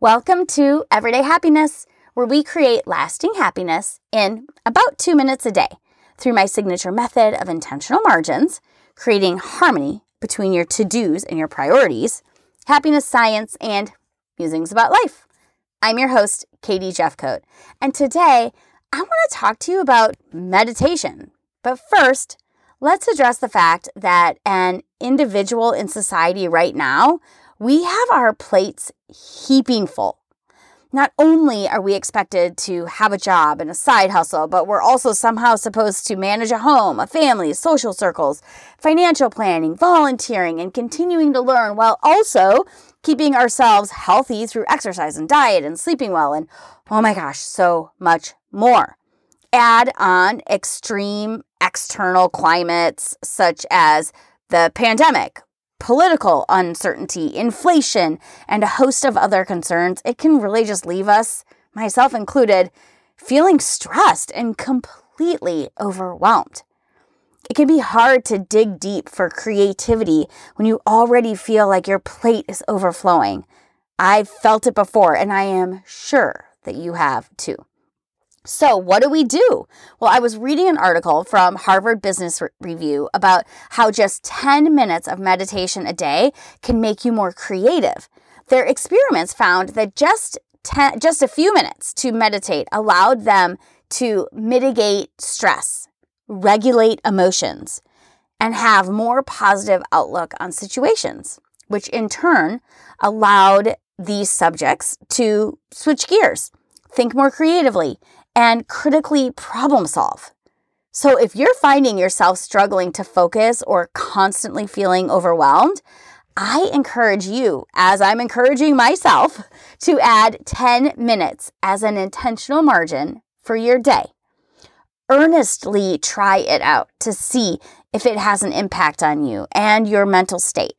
Welcome to Everyday Happiness, where we create lasting happiness in about two minutes a day through my signature method of intentional margins, creating harmony between your to dos and your priorities, happiness science, and musings about life. I'm your host, Katie Jefcoat, and today I want to talk to you about meditation. But first, let's address the fact that an individual in society right now we have our plates heaping full. Not only are we expected to have a job and a side hustle, but we're also somehow supposed to manage a home, a family, social circles, financial planning, volunteering, and continuing to learn while also keeping ourselves healthy through exercise and diet and sleeping well and oh my gosh, so much more. Add on extreme external climates such as the pandemic, political uncertainty, inflation, and a host of other concerns, it can really just leave us, myself included, feeling stressed and completely overwhelmed. It can be hard to dig deep for creativity when you already feel like your plate is overflowing. I've felt it before, and I am sure that you have too. So, what do we do? Well, I was reading an article from Harvard Business Review about how just 10 minutes of meditation a day can make you more creative. Their experiments found that just 10, just a few minutes to meditate allowed them to mitigate stress, regulate emotions, and have more positive outlook on situations, which in turn allowed these subjects to switch gears, think more creatively, and critically problem solve. So, if you're finding yourself struggling to focus or constantly feeling overwhelmed, I encourage you, as I'm encouraging myself, to add 10 minutes as an intentional margin for your day. Earnestly try it out to see if it has an impact on you and your mental state.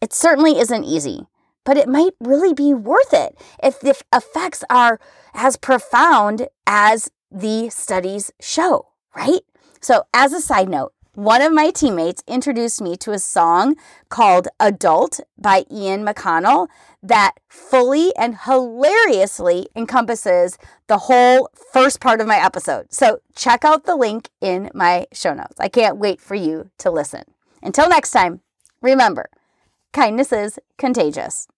It certainly isn't easy, but it might really be worth it if the effects are as profound as the studies show, right? So, as a side note, one of my teammates introduced me to a song called Adult by Ian McConnell that fully and hilariously encompasses the whole first part of my episode. So, check out the link in my show notes. I can't wait for you to listen. Until next time, remember kindness is contagious.